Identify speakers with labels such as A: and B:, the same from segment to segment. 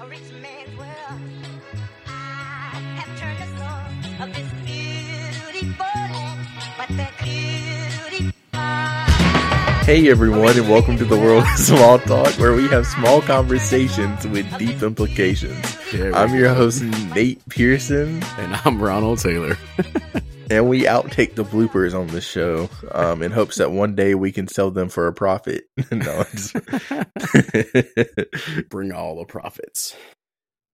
A: a rich man's world. I have turned the soul of this beautiful land, but that beauty.
B: Hey everyone, and welcome to the world of small talk, where we have small conversations with deep implications. I'm your host Nate Pearson,
C: and I'm Ronald Taylor.
B: and we outtake the bloopers on this show um, in hopes that one day we can sell them for a profit. no, just-
C: Bring all the profits.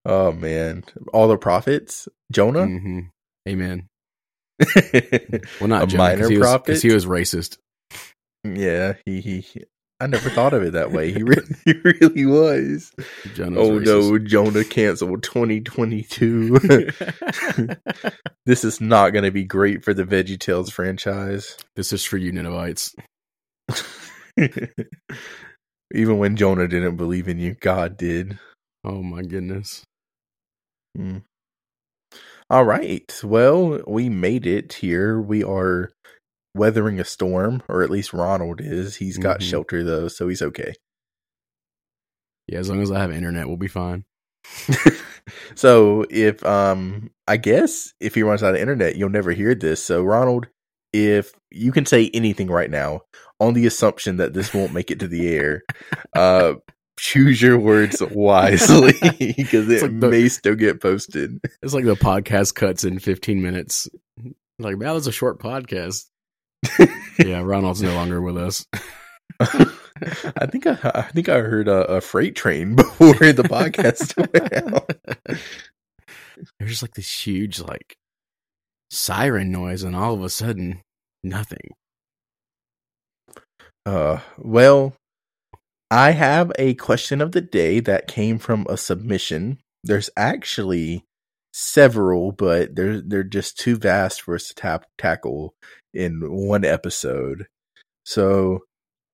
B: oh man, all the profits, Jonah.
C: hmm Amen. Well, not
B: A
C: Jonah,
B: minor
C: because he, was-
B: prophet?
C: he was racist.
B: yeah, he, he I never thought of it that way. He really, he really was.
C: Jonah was
B: Oh no, Jonah canceled 2022. this is not going to be great for the VeggieTales franchise.
C: this is for you Ninevites.
B: Even when Jonah didn't believe in you, God did.
C: Oh my goodness.
B: Mm. All right. Well, we made it here. We are weathering a storm, or at least Ronald is. He's got
C: Mhm.
B: shelter though, so he's okay.
C: Yeah, as long as I have internet, we'll be fine.
B: so if um I guess if he runs out of internet, you'll never hear this. So Ronald, if you can say anything right now on the assumption that this won't make it to the air, uh choose your words wisely because it
C: like the-
B: may still get posted.
C: It's like the podcast cuts in 15 minutes. Like, man, that's a short podcast. yeah, Ronald's no longer with us.
B: I think I, I think I heard a, a freight train before the podcast went out.
C: There's just like this huge like siren noise, and all of a sudden, nothing.
B: Uh, well, I have a question of the day that came from a submission. There's actually several, but they're they're just too vast for us to tap, tackle in one episode. So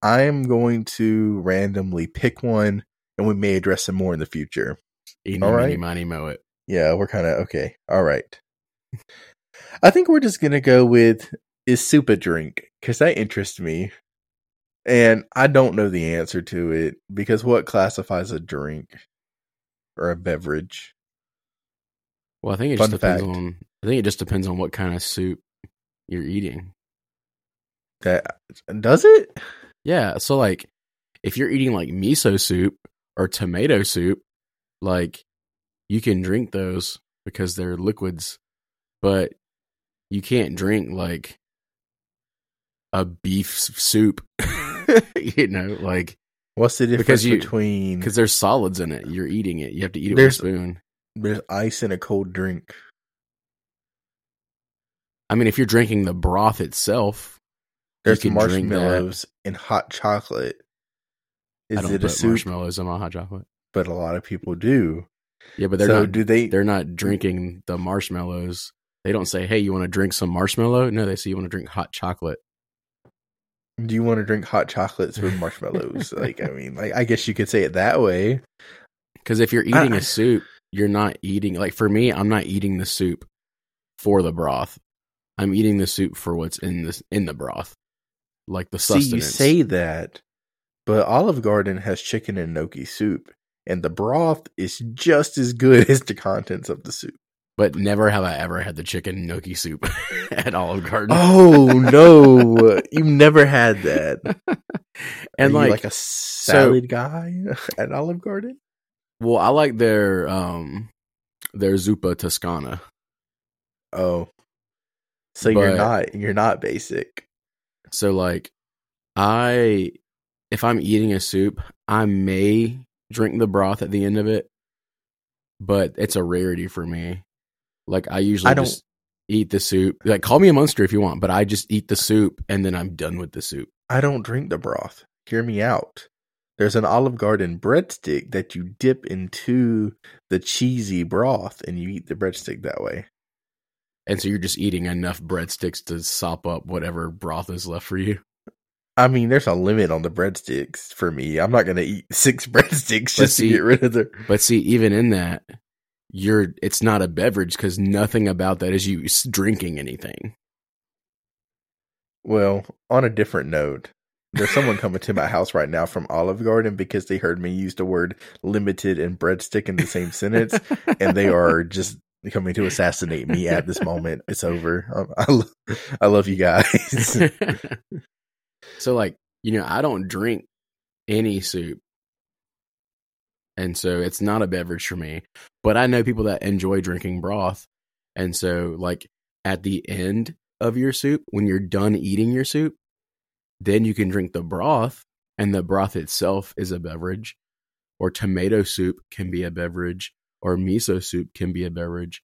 B: I am going to randomly pick one, and we may address them more in the future.
C: Eating
B: All right.
C: money mow it.
B: Yeah, we're kind of okay. All right. I think we're just gonna go with is soup a drink because that interests me, and I don't know the answer to it because what classifies a drink or a beverage?
C: Well, I think it
B: Fun
C: just depends
B: fact.
C: on. I think it just depends on what kind of soup you're eating.
B: That does it?
C: Yeah, so like if you're eating like miso soup or tomato soup, like you can drink those because they're liquids, but you can't drink like a beef soup. you know, like
B: What's the difference
C: Because you-
B: between
C: because there's solids in it. You're eating it. You have to eat it with a spoon.
B: there's ice in a cold drink?
C: I mean, if you're drinking the broth itself,
B: There's
C: can drink that.
B: marshmallows and hot chocolate.
C: I
B: Is
C: don't
B: it a soup?
C: marshmallows in my hot chocolate.
B: But a lot of people do.
C: Yeah, but they're
B: so
C: not.
B: do they?
C: they're not drinking the marshmallows. They don't say, "Hey, you want to drink some marshmallow?" No, they say you want to drink hot chocolate.
B: do you want to drink hot chocolates with marshmallows? like, I mean, like, I guess you could say it that way.
C: Because if you're eating a soup, you're not eating like for me, I'm not eating the soup for the broth. I'm eating the soup for what's in this in the broth, like the
B: See, you say that, but Olive Garden has chicken and gnocchi soup, and the broth is just as good as the contents of the soup.
C: but never have I ever had the chicken gnocchi soup at Olive Garden.
B: Oh no, you never had that.
C: And like,
B: like a salad guy at Olive Garden?
C: well, I like their um their zuppa toscana.
B: Oh, so you're not you're not basic.
C: So like I if I'm eating a soup, I may drink the broth at the end of it, but it's a rarity for me. Like I usually
B: I don't-
C: just eat the soup. Like call me a monster if you want, but I just eat the soup and then I'm done with the soup.
B: I don't drink the broth. Hear me out. There's an Olive Garden breadstick that you dip into the cheesy broth and you eat the breadstick that way.
C: And so you're just eating enough breadsticks to sop up whatever broth is left for you.
B: I mean, there's a limit on the breadsticks for me. I'm not going to eat six breadsticks
C: But
B: just
C: see-
B: to get rid of the.
C: But see, even in that, you're it's not a beverage because nothing about that is you drinking anything.
B: Well, on a different note, there's someone coming to my house right now from Olive Garden because they heard me use the word limited and breadstick in the same sentence, and they are just coming to assassinate me at this moment. It's over. Um, I, lo- I love you guys.
C: so like you know i don't drink any soup and so it's not a beverage for me but i know people that enjoy drinking broth and so like at the end of your soup when you're done eating your soup then you can drink the broth and the broth itself is a beverage or tomato soup can be a beverage or miso soup can be a beverage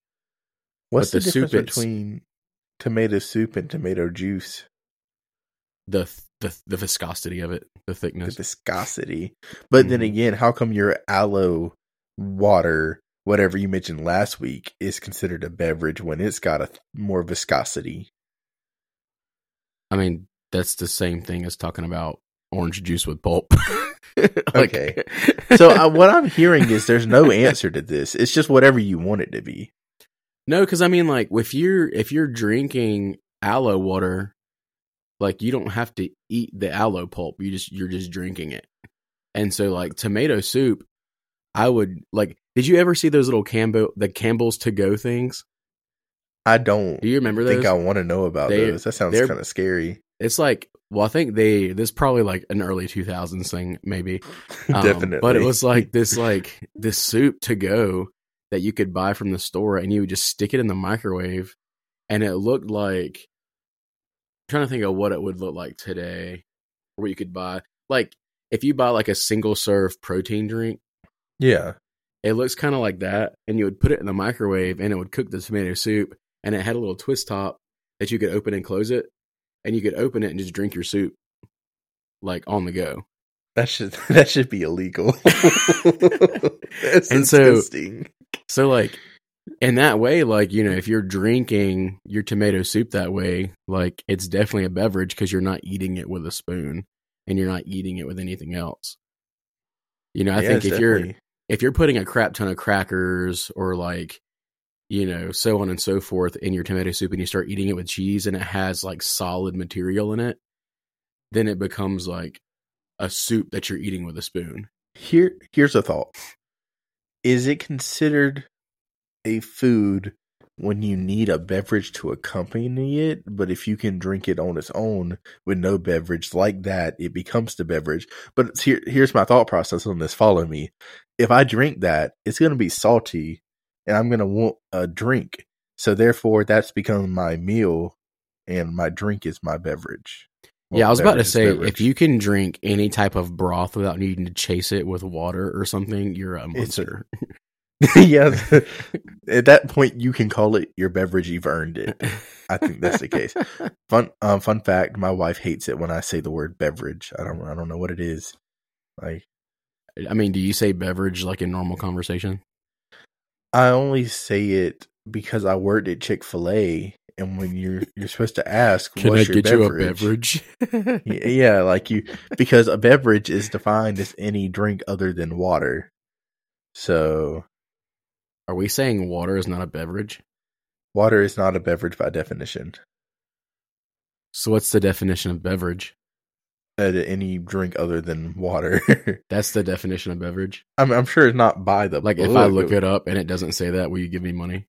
B: What's the,
C: the soup
B: difference between tomato soup and tomato juice?
C: the the, the viscosity of it the thickness, The
B: viscosity. But then
C: Mhm.
B: again, how come your aloe water, whatever you mentioned last week, is considered a beverage when it's got a th- more viscosity?
C: I mean, that's the same thing as talking about orange juice with pulp. Like-
B: Okay. So uh, what I'm hearing is there's no answer to this. It's just whatever you want it to be.
C: no, because I mean, like, if you're if you're drinking aloe water, like you don't have to eat the aloe pulp. You just you're just drinking it. And so, like tomato soup, I would like. Did you ever see those little Campbell the Campbell's to go things?
B: I don't
C: Do you remember those?
B: think I want to know about
C: They-
B: those. That sounds kind of scary.
C: It's like well, I think they this is probably like an early two thousands thing, maybe. Um,
B: Definitely.
C: But it was like this like this soup to go that you could buy from the store and you would just stick it in the microwave and it looked like I'm trying to think of what it would look like today. Where you could buy like if you buy like a single serve protein drink,
B: yeah.
C: it looks kind of like that, and you would put it in the microwave and it would cook the tomato soup and it had a little twist top that you could open and close it, and you could open it and just drink your soup like on the go.
B: That should that should be illegal. That's
C: And so-
B: disgusting.
C: So like in that way, like, you know, if you're drinking your tomato soup that way, like it's definitely a beverage because you're not eating it with a spoon and you're not eating it with anything else. You know, I
B: Yeah,
C: think if you're if you're putting a crap ton of crackers or like you know so on and so forth in your tomato soup and you start eating it with cheese and it has like solid material in it then it becomes like a soup that you're eating with a spoon
B: here here's a thought. Is it considered a food when you need a beverage to accompany it, but if you can drink it on its own with no beverage like that, it becomes the beverage. But here here's my thought process on this. Follow me. If I drink that, it's going to be salty and I'm going to want a drink. So therefore that's become my meal and my drink is my beverage.
C: yeah i was about to say
B: beverage.
C: if you can drink any type of broth without needing to chase it with water or something you're a
B: a-
C: monster
B: yeah, at that point you can call it your beverage. You've earned it. I think that's the case. Fun, um, fun fact: my wife hates it when I say the word beverage. I don't, I don't know what it is. Like,
C: i mean do you say beverage like in normal conversation
B: I only say it because I worked at Chick Fil A, and when you're you're supposed to ask,
C: can
B: "What's
C: i
B: your
C: get you a
B: beverage?"
C: beverage
B: yeah, like you because a beverage is defined as any drink other than water. So,
C: are we saying water is not a beverage
B: water is not a beverage by definition.
C: so what's the definition of beverage
B: any drink other than water.
C: That's the definition of beverage.
B: I'm, I'm sure it's not by the
C: Like if I look it up and it doesn't say that, will you give me money?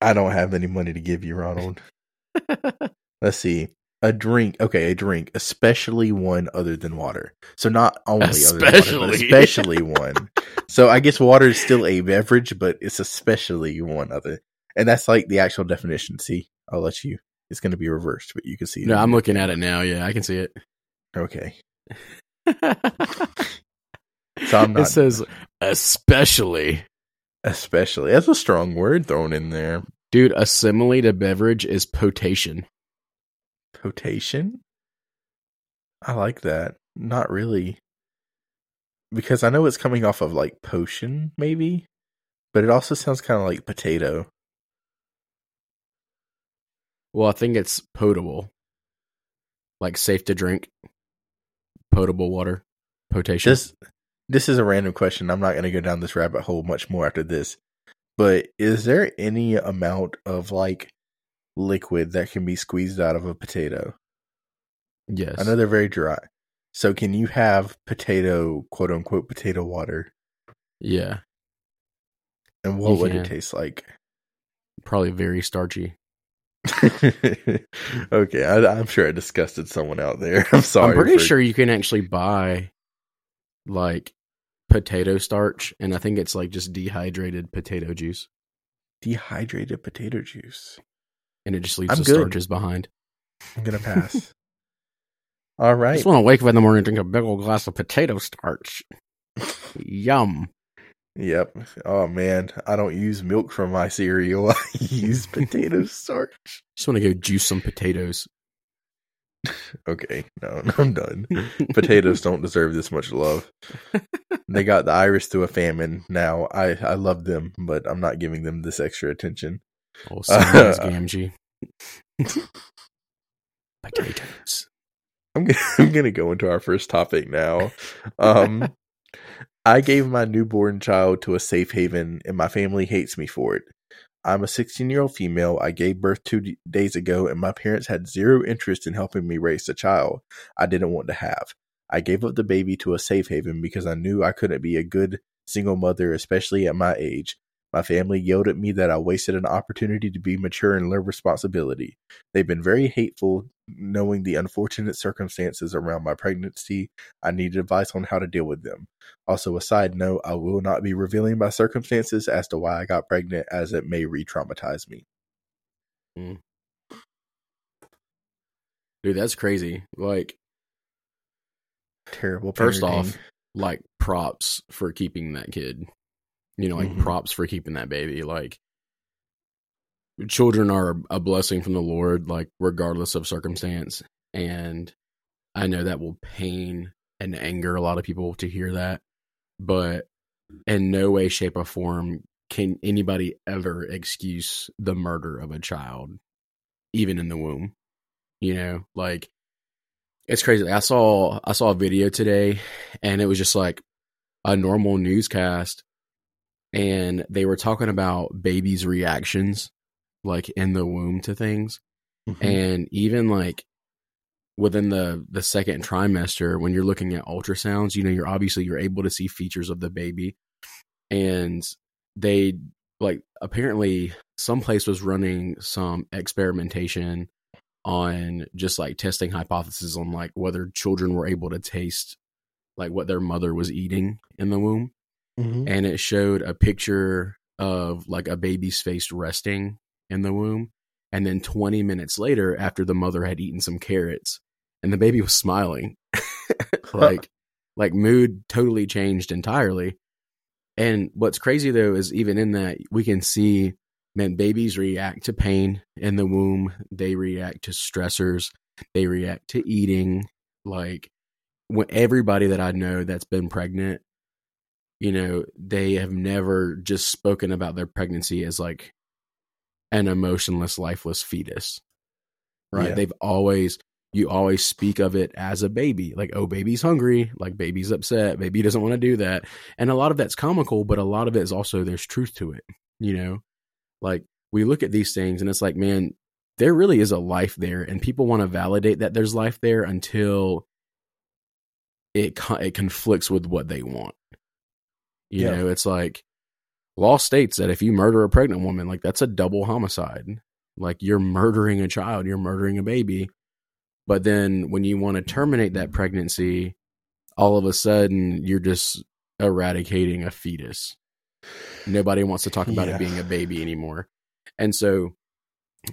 B: I don't have any money to give you, Ronald. Let's see. A drink, okay, a drink, especially one other than water. So not only other than water,
C: Especially.
B: especially one. So I guess water is still a beverage, but it's especially one other. And that's like the actual definition. See, I'll let you. It's going to be reversed, but you can see. it.
C: No, I'm looking at it now. Yeah, I can see it.
B: Okay. So I'm
C: it says especially.
B: especially. That's a strong word thrown in there.
C: Dude, a simile to beverage is potation.
B: Potation? I like that. Not really. Because I know it's coming off of like potion, maybe, but it also sounds kind of like potato.
C: Well, I think it's potable. Like safe to drink. Potable water. Potation.
B: This this is a random question. I'm not going to go down this rabbit hole much more after this. But is there any amount of like liquid that can be squeezed out of a potato?
C: yes.
B: I know they're very dry. So can you have potato, quote unquote, potato water?
C: Yeah,
B: And what
C: You
B: would
C: can.
B: it taste like?
C: probably very starchy.
B: okay, I, I'm sure I disgusted someone out there. I'm sorry.
C: I'm pretty
B: for-
C: sure you can actually buy like potato starch, and I think it's like just dehydrated potato juice,
B: dehydrated potato juice.
C: and it just leaves
B: I'm
C: the
B: good.
C: starches behind.
B: I'm gonna pass. All right.
C: I just want to wake up in the morning and drink a big old glass of potato starch. Yum.
B: Yep. Oh man, I don't use milk for my cereal. I use potato starch.
C: Just want to go juice some potatoes.
B: Okay, no, no, I'm done. Potatoes don't deserve this much love. They got the Irish through a famine. Now I I love them, but I'm not giving them this extra attention.
C: Oh, Samwise Gamgee. Potatoes.
B: I'm gonna, I'm gonna go into our first topic now. Um, I gave my newborn child to a safe haven, and my family hates me for it. I'm a 16 year old female. I gave birth two d- days ago, and my parents had zero interest in helping me raise the child I didn't want to have. I gave up the baby to a safe haven because I knew I couldn't be a good single mother, especially at my age. My family yelled at me that I wasted an opportunity to be mature and learn responsibility. They've been very hateful, knowing the unfortunate circumstances around my pregnancy. I need advice on how to deal with them. Also, a side note, I will not be revealing my circumstances as to why I got pregnant, as it may re traumatize me. Mm.
C: Dude, that's crazy. Like,
B: Terrible.
C: first
B: parenting.
C: off, like props for keeping that kid. You know, like
B: Mhm.
C: props for keeping that baby. Like, children are a blessing from the Lord, like, regardless of circumstance. And I know that will pain and anger a lot of people to hear that. But in no way, shape, or form can anybody ever excuse the murder of a child, even in the womb. You know, like it's crazy. I saw I saw a video today, and it was just like a normal newscast, and they were talking about babies' reactions, like in the womb to things,
B: Mhm.
C: and even like within the the second trimester when you're looking at ultrasounds you know you're obviously you're able to see features of the baby. And they like apparently some place was running some experimentation on just like testing hypotheses on like whether children were able to taste like what their mother was eating in the womb
B: Mhm.
C: and it showed a picture of like a baby's face resting in the womb and then 20 minutes later after the mother had eaten some carrots and the baby was smiling. Like like mood totally changed entirely. And what's crazy though is even in that we can see man babies react to pain in the womb. They react to stressors. They react to eating. Like when everybody that i know that's been pregnant you know they have never just spoken about their pregnancy as like an emotionless lifeless fetus right?
B: Yeah.
C: they've always you always speak of it as a baby like oh baby's hungry like baby's upset baby doesn't want to do that and a lot of that's comical but a lot of it is also there's truth to it you know? Like we look at these things and it's like man there really is a life there and people want to validate that there's life there until it co- it conflicts with what they want you
B: Yeah.
C: know it's like law states that if you murder a pregnant woman like that's a double homicide like you're murdering a child you're murdering a baby but then when you want to terminate that pregnancy all of a sudden you're just eradicating a fetus nobody wants to talk about
B: Yeah.
C: it being a baby anymore and so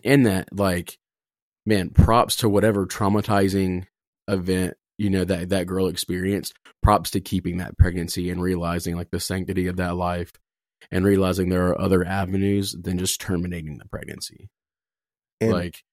C: in that like man props to whatever traumatizing event you know that that girl experienced props to keeping that pregnancy and realizing like the sanctity of that life and realizing there are other avenues than just terminating the pregnancy
B: And
C: like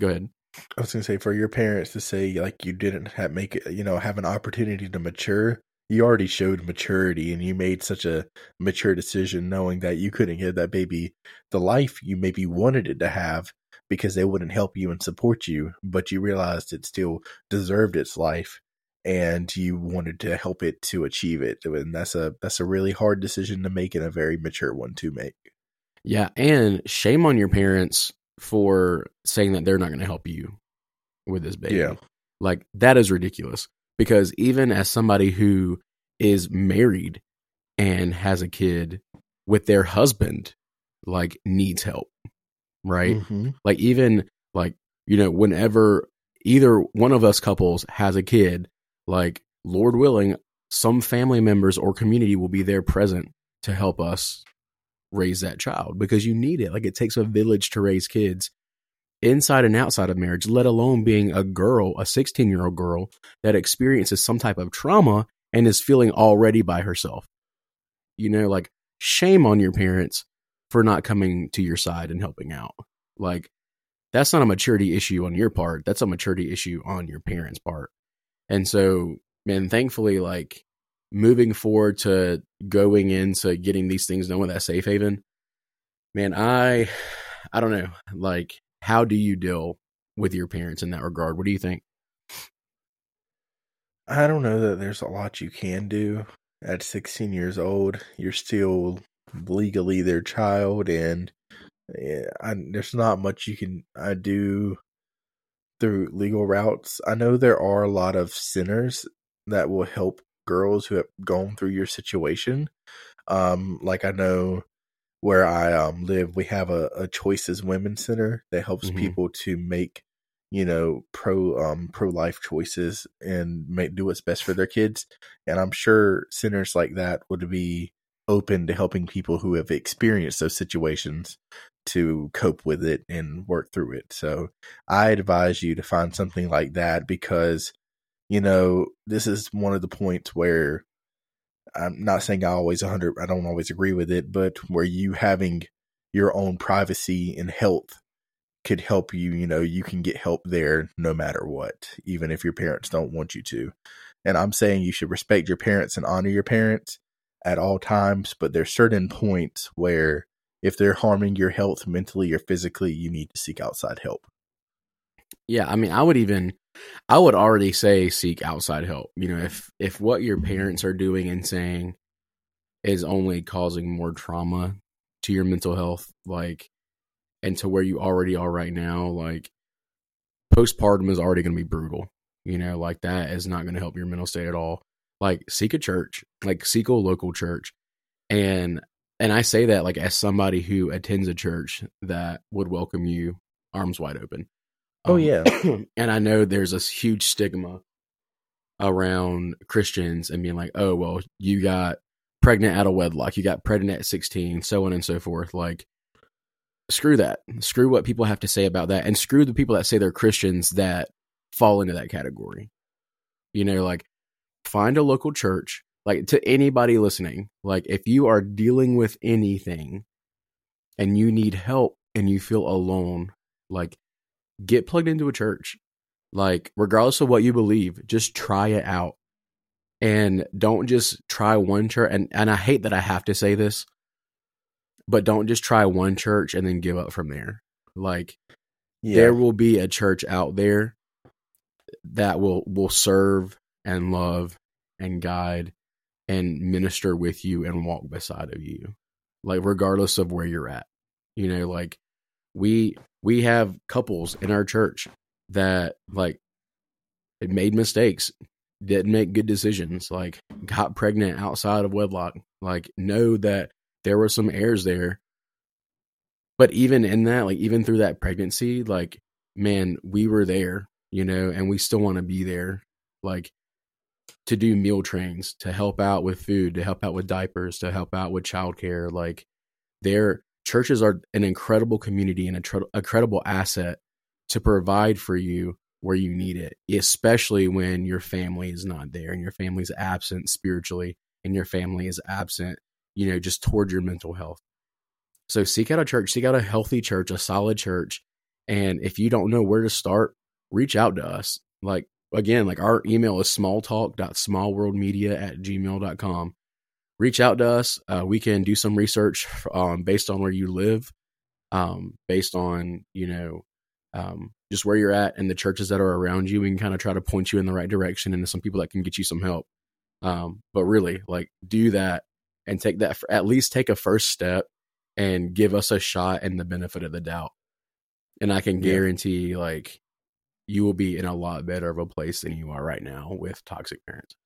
C: go ahead
B: I was gonna say for your parents to say like you didn't have make it, you know, have an opportunity to mature. You already showed maturity, and you made such a mature decision, knowing that you couldn't give that baby the life you maybe wanted it to have because they wouldn't help you and support you, but you realized it still deserved its life, and you wanted to help it to achieve it. And that's a that's a really hard decision to make and a very mature one to make.
C: Yeah, and shame on your parents for saying that they're not going to help you with this baby.
B: Yeah.
C: Like that is ridiculous. because even as somebody who is married and has a kid with their husband, like needs help, right?
B: Mhm.
C: Like even like you know whenever either one of us couples has a kid, like Lord willing, some family members or community will be there present to help us raise that child because you need it. Like it takes a village to raise kids inside and outside of marriage, let alone being a girl, a 16 year old girl that experiences some type of trauma and is feeling already by herself. You know, like shame on your parents for not coming to your side and helping out. Like that's not a maturity issue on your part. That's a maturity issue on your parents' part. And so, man, thankfully, like moving forward to going into getting these things done with that safe haven, man, I, I don't know, like, how do you deal with your parents in that regard? What do you think?
B: I don't know that there's a lot you can do at 16 years old. You're still legally their child, and yeah, I, there's not much you can I do through legal routes. I know there are a lot of centers that will help girls who have gone through your situation. Um, like I know where I um live, we have a, a Choices Women's Center that helps
C: Mhm.
B: people to make you know pro um pro life choices and make do what's best for their kids. And I'm sure centers like that would be open to helping people who have experienced those situations to cope with it and work through it. So I advise you to find something like that because you know this is one of the points where I'm not saying I always 100 I don't always agree with it, but where you having your own privacy and health could help you, you know, you can get help there no matter what, even if your parents don't want you to. And I'm saying you should respect your parents and honor your parents at all times, but there's certain points where if they're harming your health mentally or physically, you need to seek outside help.
C: Yeah, I mean, I would even, I would already say seek outside help. You know, if if what your parents are doing and saying is only causing more trauma to your mental health, like, and to where you already are right now, like, postpartum is already going to be brutal. You know, like that is not going to help your mental state at all. Like, seek a church, like seek a local church, and and I say that like as somebody who attends a church that would welcome you arms wide open.
B: Oh,
C: Um,
B: yeah.
C: and I know there's this huge stigma around Christians and being like, oh, well, you got pregnant out of wedlock, you got pregnant at 16, so on and so forth. Like, screw that. Screw what people have to say about that. And screw the people that say they're Christians that fall into that category. You know, like, find a local church. Like, to anybody listening, like, if you are dealing with anything and you need help and you feel alone, like, get plugged into a church. Like, regardless of what you believe, just try it out. And don't just try one church. And, and I hate that I have to say this, but don't just try one church and then give up from there. Like,
B: Yeah.
C: there will be a church out there that will will serve and love and guide and minister with you and walk beside of you like regardless of where you're at. You know like we we have couples in our church that like made mistakes didn't make good decisions like got pregnant outside of wedlock like know that there were some errors there. But even in that like even through that pregnancy like man we were there you know and we still want to be there like to do meal trains to help out with food to help out with diapers to help out with childcare like their churches are an incredible community and a tr- asset to provide for you where you need it especially when your family is not there and your family's absent spiritually and your family is absent you know just toward your mental health. So seek out a church seek out a healthy church a solid church and if you don't know where to start reach out to us. Like again like our email is smalltalk.smallworldmedia at gmail.com reach out to us. Uh, we can do some research um, based on where you live um, based on you know um, just where you're at and the churches that are around you. We can kind of try to point you in the right direction and some people that can get you some help. Um, but really like do that and take that at least take a first step and give us a shot and the benefit of the doubt. And i can
B: Yeah.
C: guarantee like you will be in a lot better of a place than you are right now with toxic parents.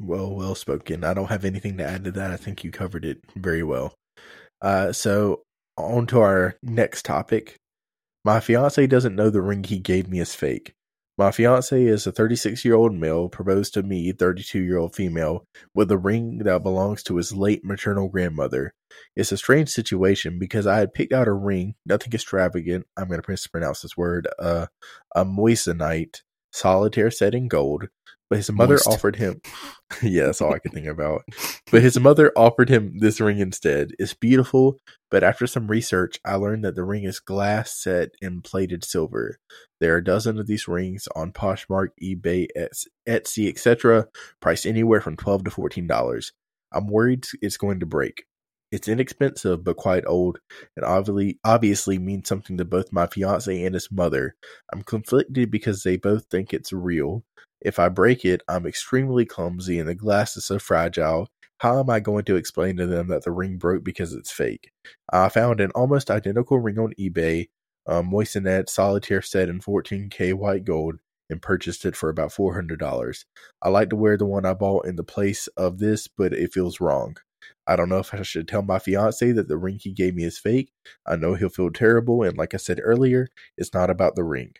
B: Well, well spoken. I don't have anything to add to that. I think you covered it very well. Uh, so on to our next topic. My fiance doesn't know the ring he gave me is fake. My fiance is a 36 year old male proposed to me, 32 year old female, with a ring that belongs to his late maternal grandmother. It's a strange situation because I had picked out a ring, nothing extravagant. I'm going to mispronounce this word, uh, a moissanite solitaire set in gold, but his mother
C: Moist.
B: offered him. yeah, that's all I could think about. But his mother offered him this ring instead. It's beautiful, but after some research, I learned that the ring is glass set in plated silver. There are a dozen of these rings on Poshmark, eBay, Etsy, etc., priced anywhere from twelve to fourteen dollars. I'm worried it's going to break. It's inexpensive but quite old, and obviously obviously means something to both my fiance and his mother. I'm conflicted because they both think it's real. If I break it, I'm extremely clumsy and the glass is so fragile. How am I going to explain to them that the ring broke because it's fake? I found an almost identical ring on eBay, a moissanite solitaire set in 14k white gold, and purchased it for about $400. I like to wear the one I bought in the place of this, but it feels wrong. I don't know if I should tell my fiance that the ring he gave me is fake. I know he'll feel terrible, and like I said earlier, it's not about the ring.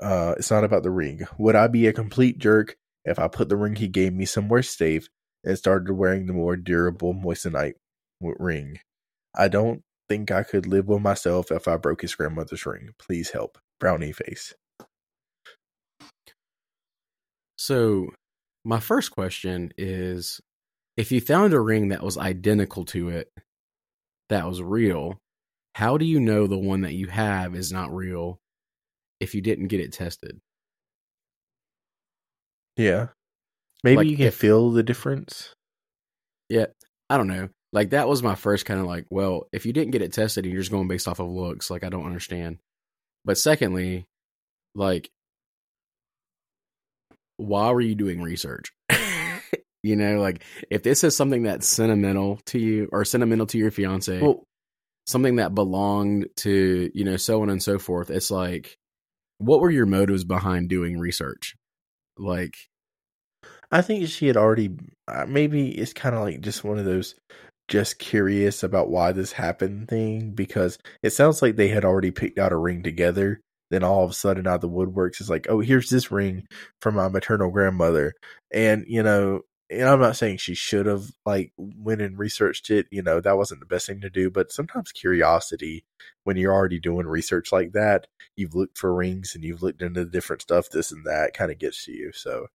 B: Uh, it's not about the ring. Would I be a complete jerk if I put the ring he gave me somewhere safe and started wearing the more durable moissanite ring? I don't think I could live with myself if I broke his grandmother's ring. Please help. Brownie face.
C: So, my first question is if you found a ring that was identical to it, that was real, how do you know the one that you have is not real if you didn't get it tested?
B: Yeah. Maybe
C: Like
B: you can
C: if-
B: feel the difference.
C: Yeah, I don't know. Like that was my first kind of like, well, if you didn't get it tested and you're just going based off of looks, like I don't understand. But secondly, like why were you doing research? You know, like if this is something that's sentimental to you or sentimental to your fiance,
B: Well,
C: something that belonged to, you know, so on and so forth, it's like what were your motives behind doing research? Like
B: I think she had already. Uh, maybe it's kind of like just one of those just curious about why this happened thing because it sounds like they had already picked out a ring together. Then all of a sudden, out of the woodworks, is like, oh, here's this ring from my maternal grandmother, and you know, and I'm not saying she should have like went and researched it. You know, that wasn't the best thing to do, but sometimes curiosity, when you're already doing research like that, you've looked for rings and you've looked into different stuff, this and that, kind of gets to you. So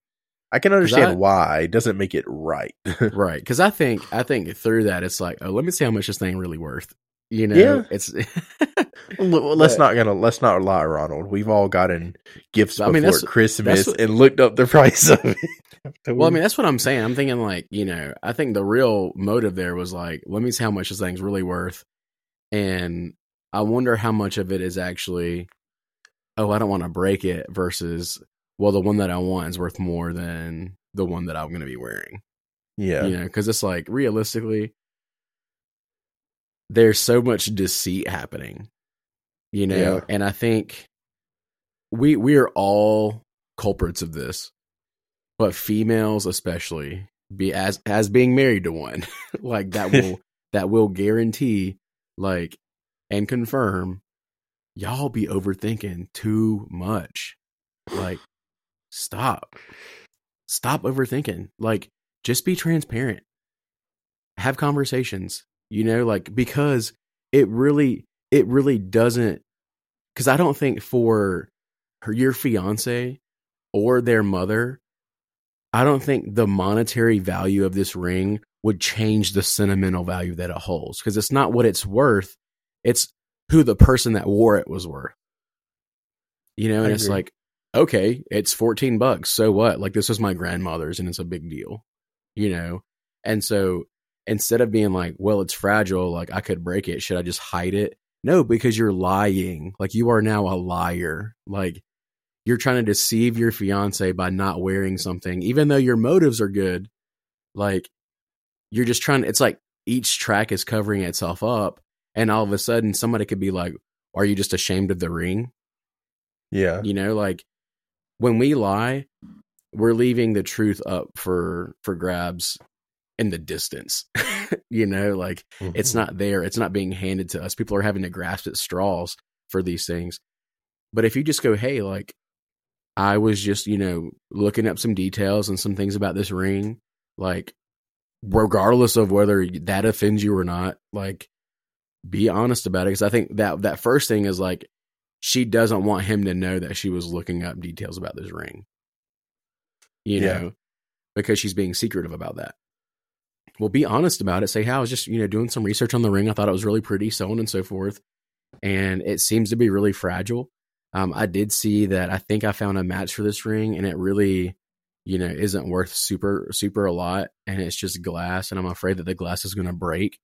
B: I can understand
C: I-
B: why. It doesn't make it right.
C: right because i think i think through that it's like oh let me see how much this thing really worth you know
B: Yeah.
C: it's
B: let's
C: But-
B: not gonna let's not lie, Ronald. We've all gotten gifts
C: I mean,
B: before
C: that's-
B: Christmas
C: that's what-
B: and looked up the price of it.
C: well i mean that's what i'm saying i'm thinking like you know i think the real motive there was like let me see how much this thing's really worth and i wonder how much of it is actually oh i don't want to break it versus well the one that i want is worth more than the one that i'm going to be wearing
B: yeah,
C: you know because it's like realistically there's so much deceit happening you know?
B: Yeah.
C: and i think we we are all culprits of this but females especially be as as being married to one like that will that will guarantee like and confirm y'all be overthinking too much. Like stop. Stop overthinking. Like just be transparent. Have conversations you know like because it really it really doesn't because i don't think for her your fiance or their mother i don't think the monetary value of this ring would change the sentimental value that it holds because it's not what it's worth it's who the person that wore it was worth. You know
B: I
C: and it's
B: agree.
C: like okay it's 14 bucks so what? Like this was my grandmother's and it's a big deal you know? And so instead of being like well it's fragile like i could break it should i just hide it? No because you're lying. Like you are now a liar. Like you're trying to deceive your fiance by not wearing something even though your motives are good. Like you're just trying it's like each track is covering itself up and all of a sudden somebody could be like are you just ashamed of the ring?
B: Yeah.
C: You know, like when we lie, we're leaving the truth up for for grabs in the distance. you know, like it's
B: Mhm.
C: not there. It's not being handed to us. People are having to grasp at straws for these things. But if you just go, hey, like I was just, you know, looking up some details and some things about this ring, like regardless of whether that offends you or not, like be honest about it because I think that that first thing is like she doesn't want him to know that she was looking up details about this ring. You
B: Yeah.
C: know, because she's being secretive about that. Well, be honest about it. Say, "How I was just, you know, doing some research on the ring. I thought it was really pretty, so on and so forth." And it seems to be really fragile. Um, I did see that. I think I found a match for this ring, and it really, you know, isn't worth super super a lot, and it's just glass. And I'm afraid that the glass is going to break.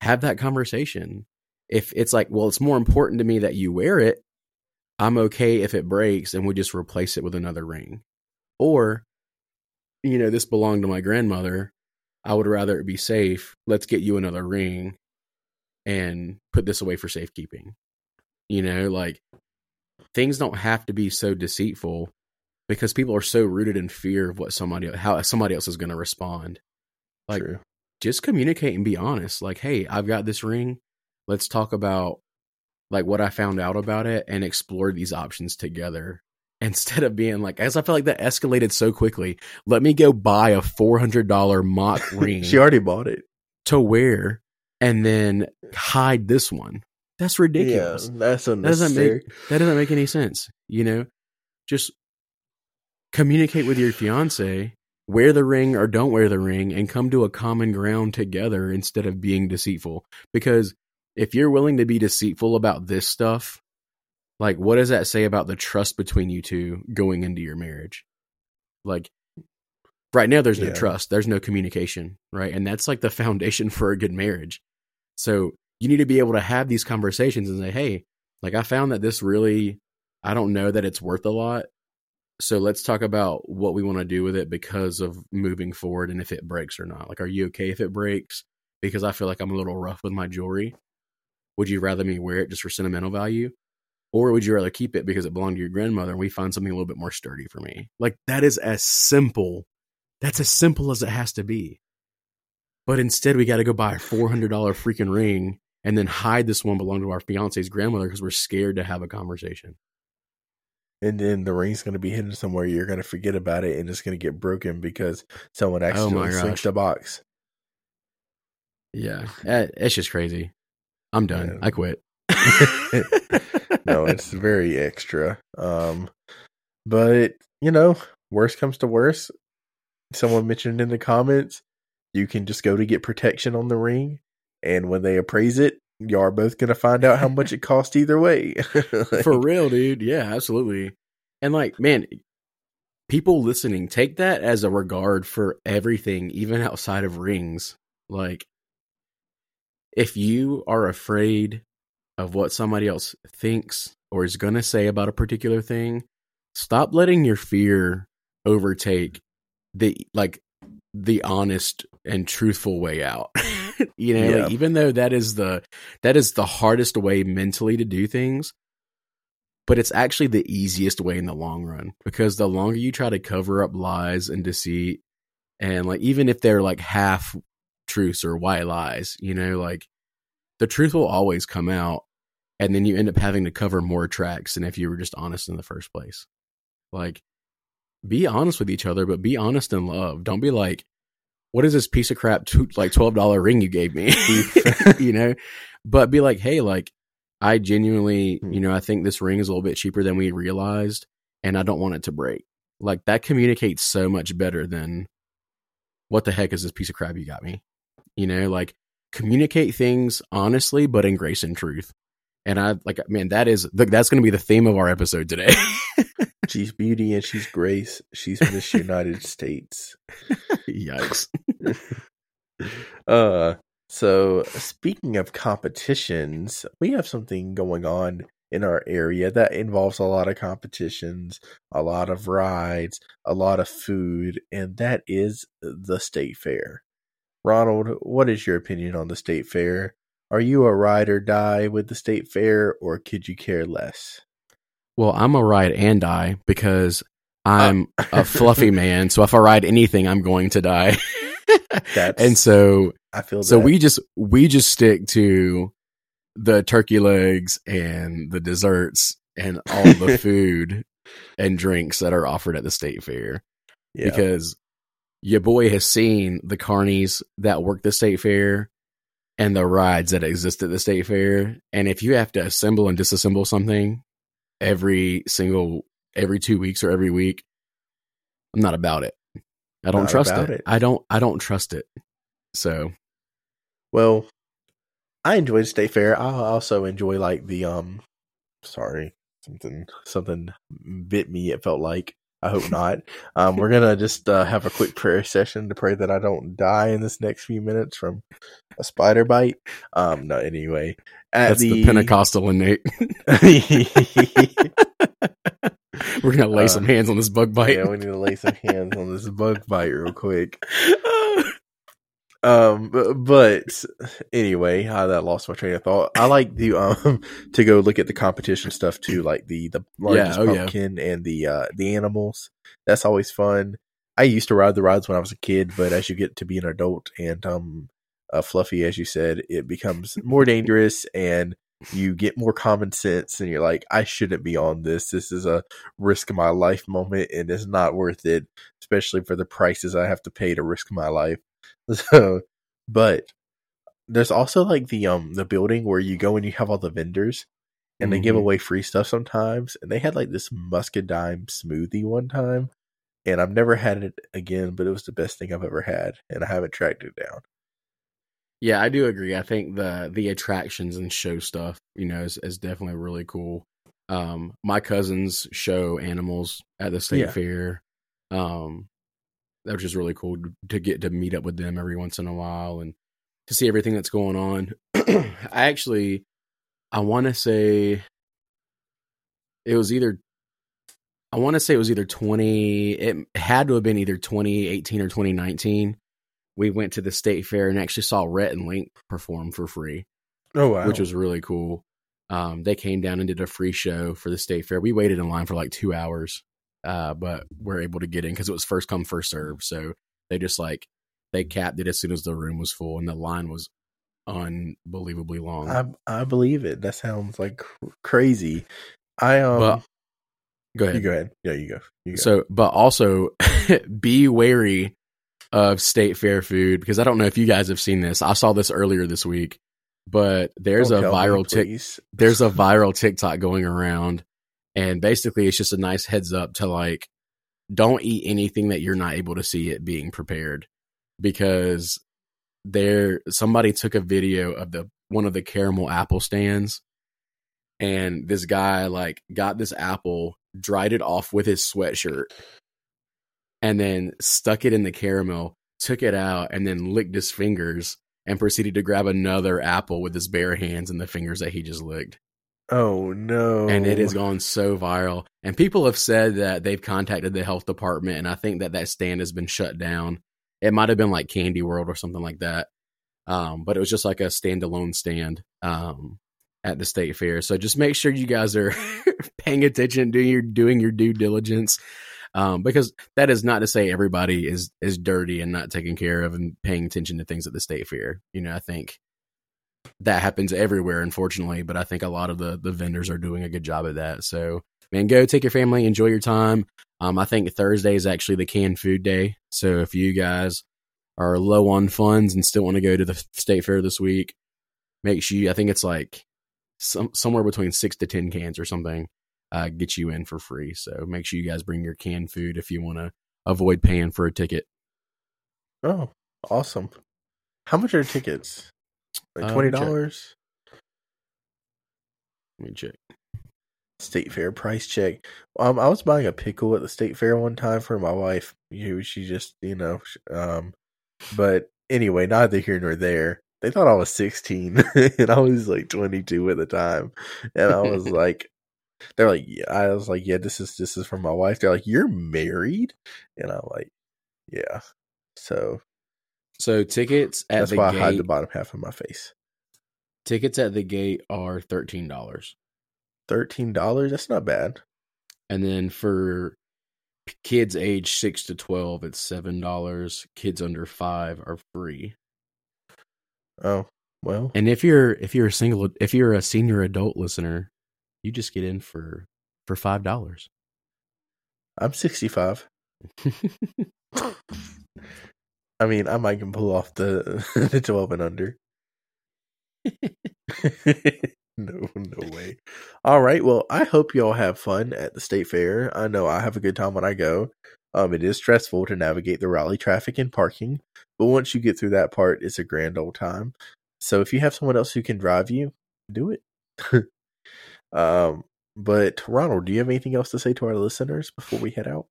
C: Have that conversation. If it's like, well, it's more important to me that you wear it. I'm okay if it breaks, and we just replace it with another ring. Or, you know, this belonged to my grandmother. I would rather it be safe. Let's get you another ring and put this away for safekeeping. You know, like things don't have to be so deceitful because people are so rooted in fear of what somebody how somebody else is going to respond. Like
B: True.
C: just communicate and be honest. Like, hey, I've got this ring. Let's talk about like what I found out about it and explore these options together. Instead of being like, as I felt like that escalated so quickly, let me go buy a four hundred dollar mock ring
B: she already bought it.
C: to wear and then hide this one. That's ridiculous.
B: Yeah, that's
C: doesn't
B: unnecessary.
C: That doesn't make any sense. You know, just communicate with your fiance, wear the ring or don't wear the ring, and come to a common ground together instead of being deceitful. Because if you're willing to be deceitful about this stuff, like what does that say about the trust between you two going into your marriage? Like right now there's no
B: Yeah.
C: trust, there's no communication, right? And that's like the foundation for a good marriage. So you need to be able to have these conversations and say, "Hey, like I found that this really I don't know that it's worth a lot. So let's talk about what we want to do with it because of moving forward and if it breaks or not. Like, are you okay if it breaks? Because I feel like I'm a little rough with my jewelry. Would you rather me wear it just for sentimental value? Or would you rather keep it because it belonged to your grandmother and we find something a little bit more sturdy for me? Like, that is as simple. That's as simple as it has to be. But instead, we got to go buy a $400 freaking ring and then hide this one belonged to our fiance's grandmother because we're scared to have a conversation.
B: And then the ring's going to be hidden somewhere. You're going to forget about it, and it's going to get broken because someone oh accidentally
C: gosh.
B: slinked the box.
C: Yeah, it's just crazy. I'm done.
B: Yeah.
C: I quit.
B: no, it's very extra. Um, but you know, worst comes to worst. Someone mentioned in the comments, you can just go to get protection on the ring, and when they appraise it, you are both to find out how much it cost either way.
C: for real, dude. Yeah, absolutely. And like, man, people listening, take that as a regard for everything, even outside of rings. Like, if you are afraid of what somebody else thinks or is going to say about a particular thing, stop letting your fear overtake the like the honest and truthful way out. you know,
B: Yeah.
C: like, even though that is the that is the hardest way mentally to do things, but it's actually the easiest way in the long run because the longer you try to cover up lies and deceit and like even if they're like half truths or white lies, you know, like the truth will always come out and then you end up having to cover more tracks than if you were just honest in the first place. Like be honest with each other, but be honest in love. Don't be like, what is this piece of crap, two, like $12 ring you gave me? you know, but be like, hey, like, I genuinely,
B: Hmm.
C: you know, I think this ring is a little bit cheaper than we realized, and I don't want it to break. Like, that communicates so much better than what the heck is this piece of crap you got me? You know, like, communicate things honestly, but in grace and truth. And I, like, man, that is, that's going to be the theme of our episode today.
B: she's beauty and she's grace. She's Miss United States.
C: Yikes.
B: Uh, so speaking of competitions, we have something going on in our area that involves a lot of competitions, a lot of rides, a lot of food, and that is the state fair. Ronald, what is your opinion on the state fair? Are you a ride or die with the state fair, or could you care less?
C: Well, I'm a ride and die because oh. I'm a fluffy man. So if I ride anything, I'm going to die.
B: That's
C: and so
B: I feel
C: so
B: that.
C: we just we just stick to the turkey legs and the desserts and all the food and drinks that are offered at the state fair
B: yeah.
C: because your boy has seen the carnies that work the state fair and the rides that exist at the state fair and if you have to assemble and disassemble something every single every 2 weeks or every week I'm not about it. I don't
B: Not
C: trust it.
B: it.
C: I don't I don't trust it. So,
B: Well, I enjoyed State Fair. I also enjoy like the um. Sorry, something something bit me. It felt like. I hope not. Um, we're gonna just uh, have a quick prayer session to pray that I don't die in this next few minutes from a spider bite. Um, no, anyway, at
C: that's the, Pentecostal in Nate. We're gonna lay
B: Uh,
C: some hands on this bug bite.
B: yeah, we need to lay some hands on this bug bite real quick. Um, but, anyway, i that lost my train of thought. I like the um to go look at the competition stuff too, like the the largest
C: oh, yeah.
B: pumpkin and the uh the animals. That's always fun. I used to ride the rides when I was a kid, but as you get to be an adult and um uh, fluffy, as you said, it becomes more dangerous and you get more common sense and you're like, I shouldn't be on this. This is a risk of my life moment and it's not worth it, especially for the prices I have to pay to risk my life. So, but there's also like the um the building where you go and you have all the vendors and they give
C: Mhm.
B: away free stuff sometimes. And they had like this muscadine smoothie one time, and I've never had it again, but it was the best thing I've ever had, and I haven't tracked it down.
C: Yeah, I do agree. I think the the attractions and show stuff, you know, is, is definitely really cool. Um, my cousins show animals at the state
B: Yeah.
C: fair. Um, that was just really cool to get to meet up with them every once in a while and to see everything that's going on. I actually, I want to say it was either, I want to say it was either 20, it had to have been either 2018 or 2019. We went to the state fair and actually saw Rhett and Link perform for free,
B: Oh wow!
C: which was really cool. Um, they came down and did a free show for the state fair. We waited in line for like two hours, uh, but we're able to get in because it was first come first serve. So they just like they capped it as soon as the room was full, and the line was unbelievably long.
B: I I believe it. That sounds like cr- crazy. I um.
C: But- go ahead.
B: you go ahead. Yeah, you go. You go.
C: So, but also be wary of state fair food because I don't know if you guys have seen this. I saw this earlier this week, but there's
B: Don't
C: a
B: tell me,
C: viral tick. There's a viral TikTok going around, and basically it's just a nice heads up to like, don't eat anything that you're not able to see it being prepared. Because there somebody took a video of the one of the caramel apple stands. And this guy like got this apple dried it off with his sweatshirt and then stuck it in the caramel took it out and then licked his fingers and proceeded to grab another apple with his bare hands and the fingers that he just licked
B: Oh no!
C: and it has gone so viral. And people have said that they've contacted the health department and i think that that stand has been shut down. It might have been like candy world or something like that. Um, but it was just like a standalone stand um, at the state fair. So just make sure you guys are paying attention doing your doing your due diligence um, because that is not to say everybody is is dirty and not taking care of and paying attention to things at the state fair. You know i think that happens everywhere, unfortunately. But I think a lot of the the vendors are doing a good job of that. So, man, go take your family, enjoy your time. Um, I think Thursday is actually the canned food day. So if you guys are low on funds and still want to go to the state fair this week, make sure you, I think it's like some somewhere between six to ten cans or something. Uh, get you in for free. So make sure you guys bring your canned food if you want to avoid paying for a ticket.
B: Oh, awesome! How much are tickets? Like
C: Um,
B: twenty dollars.
C: Let me check.
B: State fair price check. Um, I was buying a pickle at the state fair one time for my wife. You, she just, you know, um, but anyway, neither here nor there. They thought I was sixteen, and I was like twenty-two at the time, and I was like, they're like, yeah. I was like, yeah, this is this is for my wife. They're like, you're married, and I'm like, yeah. So
C: So tickets at the gate.
B: that's
C: the
B: why
C: gate.
B: I hide the bottom half of my face.
C: Tickets at the gate are thirteen dollars.
B: Thirteen dollars. That's not bad.
C: And then for kids age six to twelve, it's seven dollars. Kids under five are free.
B: Oh well,
C: And if you're if you're a single if you're a senior adult listener, you just get in for for five dollars.
B: I'm 65. I mean, I might can pull off the the 12 and under. no, no way. All right. Well, I hope y'all have fun at the state fair. I know I have a good time when I go. Um, it is stressful to navigate the Raleigh traffic and parking, but once you get through that part, it's a grand old time. So if you have someone else who can drive you, do it. um, but Ronald, do you have anything else to say to our listeners before we head out?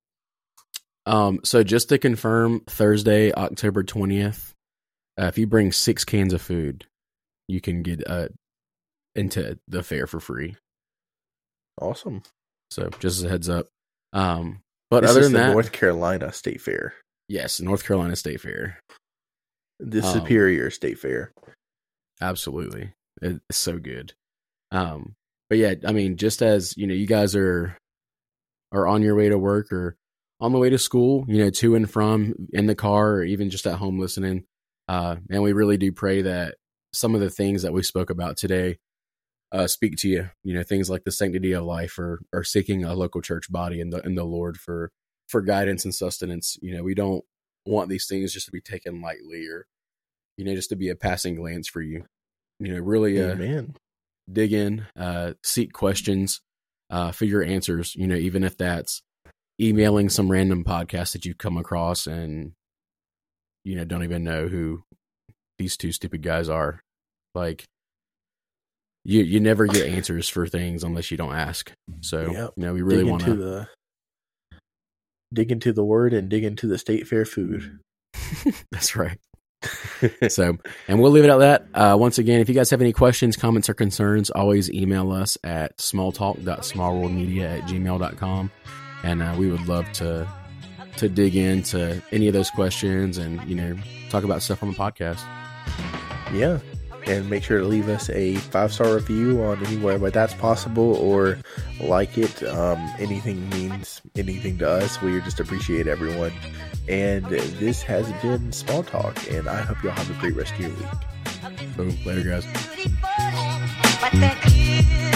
C: Um, so just to confirm, Thursday, October twentieth, uh, if you bring six cans of food, you can get uh into the fair for free.
B: Awesome.
C: So just as a heads up. Um, but
B: This
C: other than
B: the
C: that,
B: North Carolina State Fair,
C: yes, North Carolina State Fair,
B: the
C: Um,
B: Superior State Fair.
C: absolutely, it's so good. Um, but yeah, I mean, just as you know, you guys are are on your way to work or on the way to school, you know, to and from in the car or even just at home listening. Uh, and we really do pray that some of the things that we spoke about today uh, speak to you. You know, things like the sanctity of life or or seeking a local church body in the in the Lord for for guidance and sustenance. You know, we don't want these things just to be taken lightly or you know just to be a passing glance for you. You know, really uh,
B: Amen.
C: dig in, uh, seek questions, uh, your answers. You know, even if that's emailing some random podcast that you've come across and you know don't even know who these two stupid guys are. Like, you you never get answers for things unless you don't ask. So
B: Yep.
C: you know, we really want to.
B: the dig into the word and dig into the State Fair food.
C: That's right. so, and we'll leave it at that. Uh, once again, if you guys have any questions, comments, or concerns, always email us at smalltalk.smallworldmedia at gmail.com. And uh, we would love to to dig into any of those questions and, you know, talk about stuff on the podcast.
B: yeah. And make sure to leave us a five star review on anywhere where that's possible or like it. Um, anything means anything to us. We just appreciate everyone. And this has been Small Talk, and I hope y'all have a great rest of your week.
C: Boom. Later, guys.
A: But that